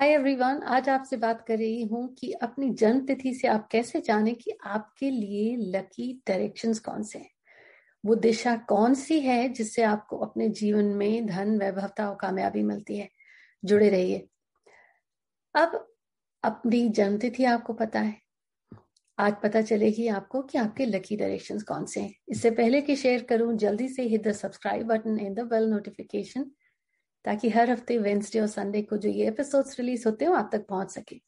Hi everyone आज आपसे बात कर रही हूँ कि अपनी जन्म तिथि से आप कैसे जाने कि आपके लिए लकी डायरेक्शंस कौन से हैं? वो दिशा कौन सी है जिससे आपको अपने जीवन में धन, वैभवता और कामयाबी मिलती है? जुड़े रहिए। अब अपनी जन्म तिथि आपको पता है। आज पता चलेगी आपको कि आपके लकी डायरेक्शंस कौन से हैं। इससे पहले कि शेयर करूँ, जल्दी से hit the subscribe button and the bell notification ताकि हर हफ़्ते वेंसडे और संडे को जो ये एपिसोड्स रिलीज़ होते हैं आप तक पहुँच सके।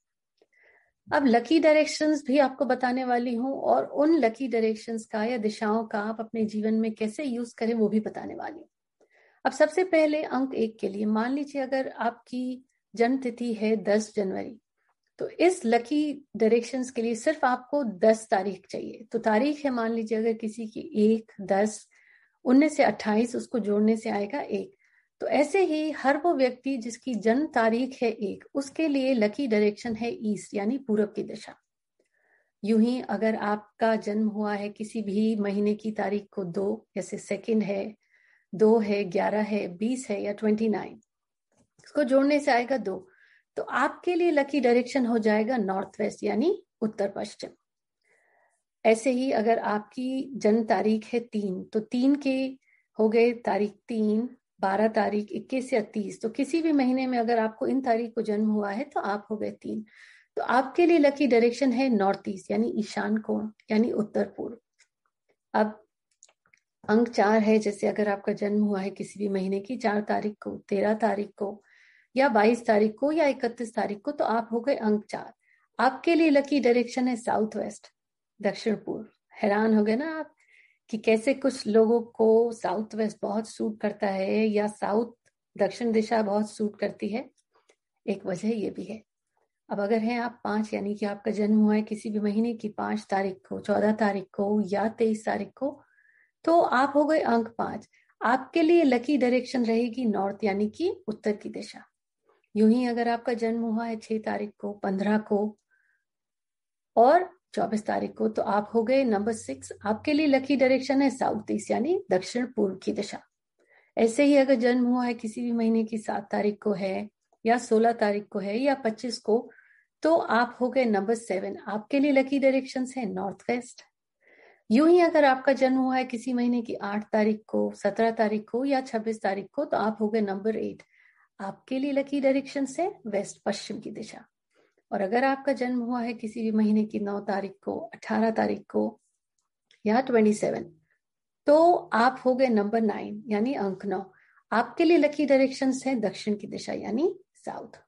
अब लकी डायरेक्शंस भी आपको बताने वाली हूँ और उन लकी डायरेक्शंस का या दिशाओं का आप अपने जीवन में कैसे यूज़ करें वो भी बताने वाली हूँ। अब सबसे पहले अंक एक के लिए, मान लीजिए अगर आपकी जन्म तिथि है दस जनवरी तो इस लकी डायरेक्शन के लिए सिर्फ़ आपको दस तारीख चाहिए। तो तारीख है मान लीजिए अगर किसी की एक, दस, उन्नीस से अट्ठाईस, उसको जोड़ने से आएगा एक। तो ऐसे ही हर वो व्यक्ति जिसकी जन्म तारीख है एक, उसके लिए लकी डायरेक्शन है ईस्ट यानी पूरब की दिशा। यूँ ही अगर आपका जन्म हुआ है किसी भी महीने की तारीख को दो, जैसे सेकंड है, दो है, ग्यारह है, बीस है या ट्वेंटी नाइन इसको जोड़ने से आएगा दो तो आपके लिए लकी डायरेक्शन हो जाएगा नॉर्थ वेस्ट यानी उत्तर पश्चिम। ऐसे ही अगर आपकी जन्म तारीख है तीन तो तीन के हो गए तारीख तीन बारह तारीख, इक्कीस या तीस तो किसी भी महीने में अगर आपको इन तारीख को जन्म हुआ है तो आप हो गए तीन। तो आपके लिए लकी डायरेक्शन है नॉर्थ ईस्ट, यानी ईशान कोण, यानी उत्तर पूर्व। अब अंक चार है, जैसे अगर आपका जन्म हुआ है किसी भी महीने की, चार तारीख को, तेरह तारीख को, या बाईस तारीख को, या इकतीस तारीख को तो आप हो गए अंक चार। आपके लिए लकी डायरेक्शन है साउथ वेस्ट, दक्षिण पूर्व। हैरान हो गए ना आप? कि कैसे कुछ लोगों को साउथ वेस्ट बहुत सूट करता है या साउथ दक्षिण दिशा बहुत सूट करती है, एक वजह ये भी है। अब अगर है आप पाँच, यानी कि आपका जन्म हुआ है किसी भी महीने की पाँच तारीख को, चौदह तारीख को या तेईस तारीख को तो आप हो गए अंक पाँच। आपके लिए लकी डायरेक्शन रहेगी नॉर्थ यानी कि उत्तर की दिशा। यूँ ही अगर आपका जन्म हुआ है छह तारीख को, पंद्रह को, और चौबीस तारीख को तो आप हो गए नंबर सिक्स। आपके लिए लकी डायरेक्शन है साउथ ईस्ट, यानी दक्षिण पूर्व की दिशा। ऐसे ही अगर जन्म हुआ है किसी भी महीने की सात तारीख को है या सोलह तारीख को है या पच्चीस को तो आप हो गए नंबर सेवन। आपके लिए लकी डायरेक्शन है नॉर्थ वेस्ट। यूँ ही अगर आपका जन्म हुआ है किसी महीने की आठ तारीख को, सत्रह तारीख को या छब्बीस तारीख को तो आप हो गए नंबर एट। आपके लिए लकी डायरेक्शन है वेस्ट पश्चिम की दिशा। और अगर आपका जन्म हुआ है किसी भी महीने की नौ तारीख को अठारह तारीख को या ट्वेंटी सेवन तो आप हो गए नंबर नाइन यानी अंक नौ। आपके लिए लकी डायरेक्शन है दक्षिण की दिशा यानी साउथ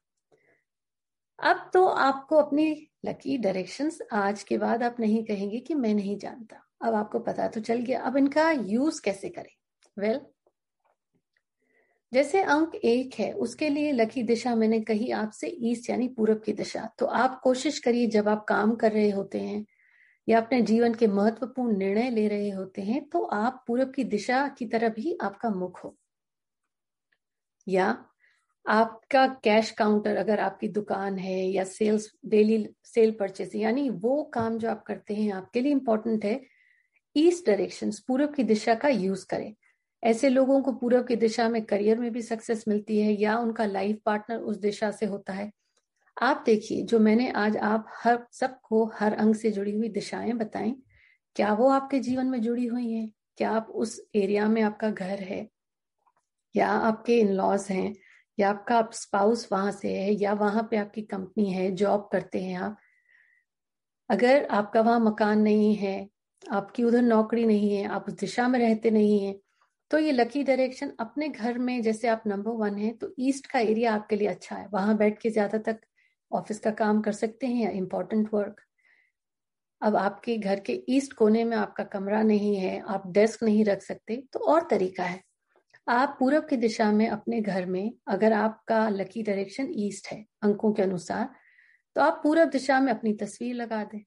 अब तो आपको अपनी लकी डायरेक्शंस आज के बाद आप नहीं कहेंगे कि मैं नहीं जानता। अब आपको पता तो चल गया। अब इनका यूज़ कैसे करें? वेल well, जैसे अंक एक है, उसके लिए लकी दिशा मैंने कही आपसे ईस्ट यानी पूरब की दिशा। तो आप कोशिश करिए जब आप काम कर रहे होते हैं या अपने जीवन के महत्वपूर्ण निर्णय ले रहे होते हैं तो आप पूरब की दिशा की तरफ़ ही आपका मुख हो। या आपका कैश काउंटर, अगर आपकी दुकान है या सेल्स, डेली सेल परचेस, यानी वो काम जो आप करते हैं आपके लिए इंपॉर्टेंट है, ईस्ट डायरेक्शन पूरब की दिशा का यूज़ करें। ऐसे लोगों को पूरब की दिशा में करियर में भी सक्सेस मिलती है या उनका लाइफ पार्टनर उस दिशा से होता है। आप देखिए, जो मैंने आज आप हर, सबको हर अंग से जुड़ी हुई दिशाएँ बताएँ, क्या वो आपके जीवन में जुड़ी हुई हैं? क्या आप उस एरिया में आपका घर है? या आपके इन लॉज हैं? या आपका आप स्पाउस वहाँ से है? या वहाँ पे आपकी कंपनी है? जॉब करते हैं आप? अगर आपका वहाँ मकान नहीं है, आपकी उधर नौकरी नहीं है, आप उस दिशा में रहते नहीं है तो ये लकी डायरेक्शन अपने घर में, जैसे आप नंबर वन है तो ईस्ट का एरिया आपके लिए अच्छा है। वहाँ बैठ के ज़्यादा तक ऑफ़िस का काम कर सकते हैं या इम्पोर्टेंट वर्क अब आपके घर के ईस्ट कोने में आपका कमरा नहीं है, आप डेस्क नहीं रख सकते तो और तरीका है। आप पूरब की दिशा में अपने घर में, अगर आपका लकी डायरेक्शन ईस्ट है, अंकों के अनुसार तो आप पूरब दिशा में अपनी तस्वीर लगा दें।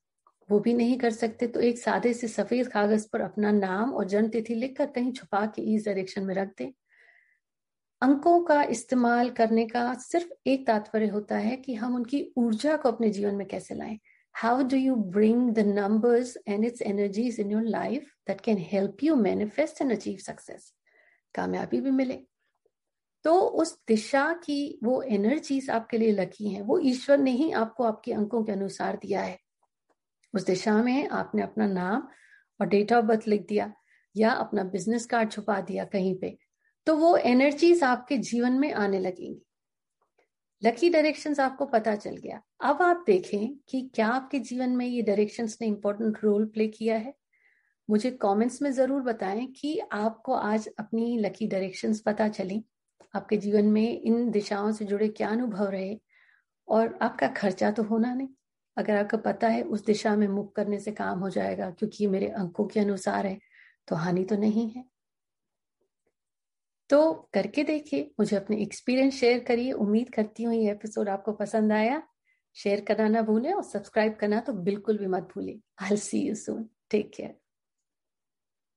वो भी नहीं कर सकते तो एक सादे से सफ़ेद कागज़ पर अपना नाम और जन्म तिथि लिखकर कहीं छुपा के इस डायरेक्शन में रख दें। अंकों का इस्तेमाल करने का सिर्फ़ एक तात्पर्य होता है कि हम उनकी ऊर्जा को अपने जीवन में कैसे लाएँ। How do you bring the numbers and its energies in your life that can help you manifest and achieve success कामयाबी भी मिले। तो उस दिशा की वो एनर्जीज आपके लिए लकी हैं, वो ईश्वर ने ही आपको आपके अंकों के अनुसार दिया है। उस दिशा में आपने अपना नाम और डेट ऑफ़ बर्थ लिख दिया या अपना बिज़नेस कार्ड छुपा दिया कहीं पे तो वो एनर्जीज आपके जीवन में आने लगेंगी। लकी डायरेक्शंस आपको पता चल गया। अब आप देखें कि क्या आपके जीवन में ये डायरेक्शंस ने इंपॉर्टेंट रोल प्ले किया है। मुझे कमेंट्स में ज़रूर बताएँ कि आपको आज अपनी लकी डायरेक्शंस पता चली। आपके जीवन में इन दिशाओं से जुड़े क्या अनुभव रहे और आपका खर्चा तो होना नहीं। अगर आपको पता है, उस दिशा में मुख करने से काम हो जाएगा, क्योंकि मेरे अंकों के अनुसार है तो हानि तो नहीं है। तो करके देखिए, मुझे अपने एक्सपीरियंस शेयर करिए। उम्मीद करती हूँ ये एपिसोड आपको पसंद आया। शेयर करना ना भूलें और सब्सक्राइब करना तो बिल्कुल भी मत भूलें I see you soon take care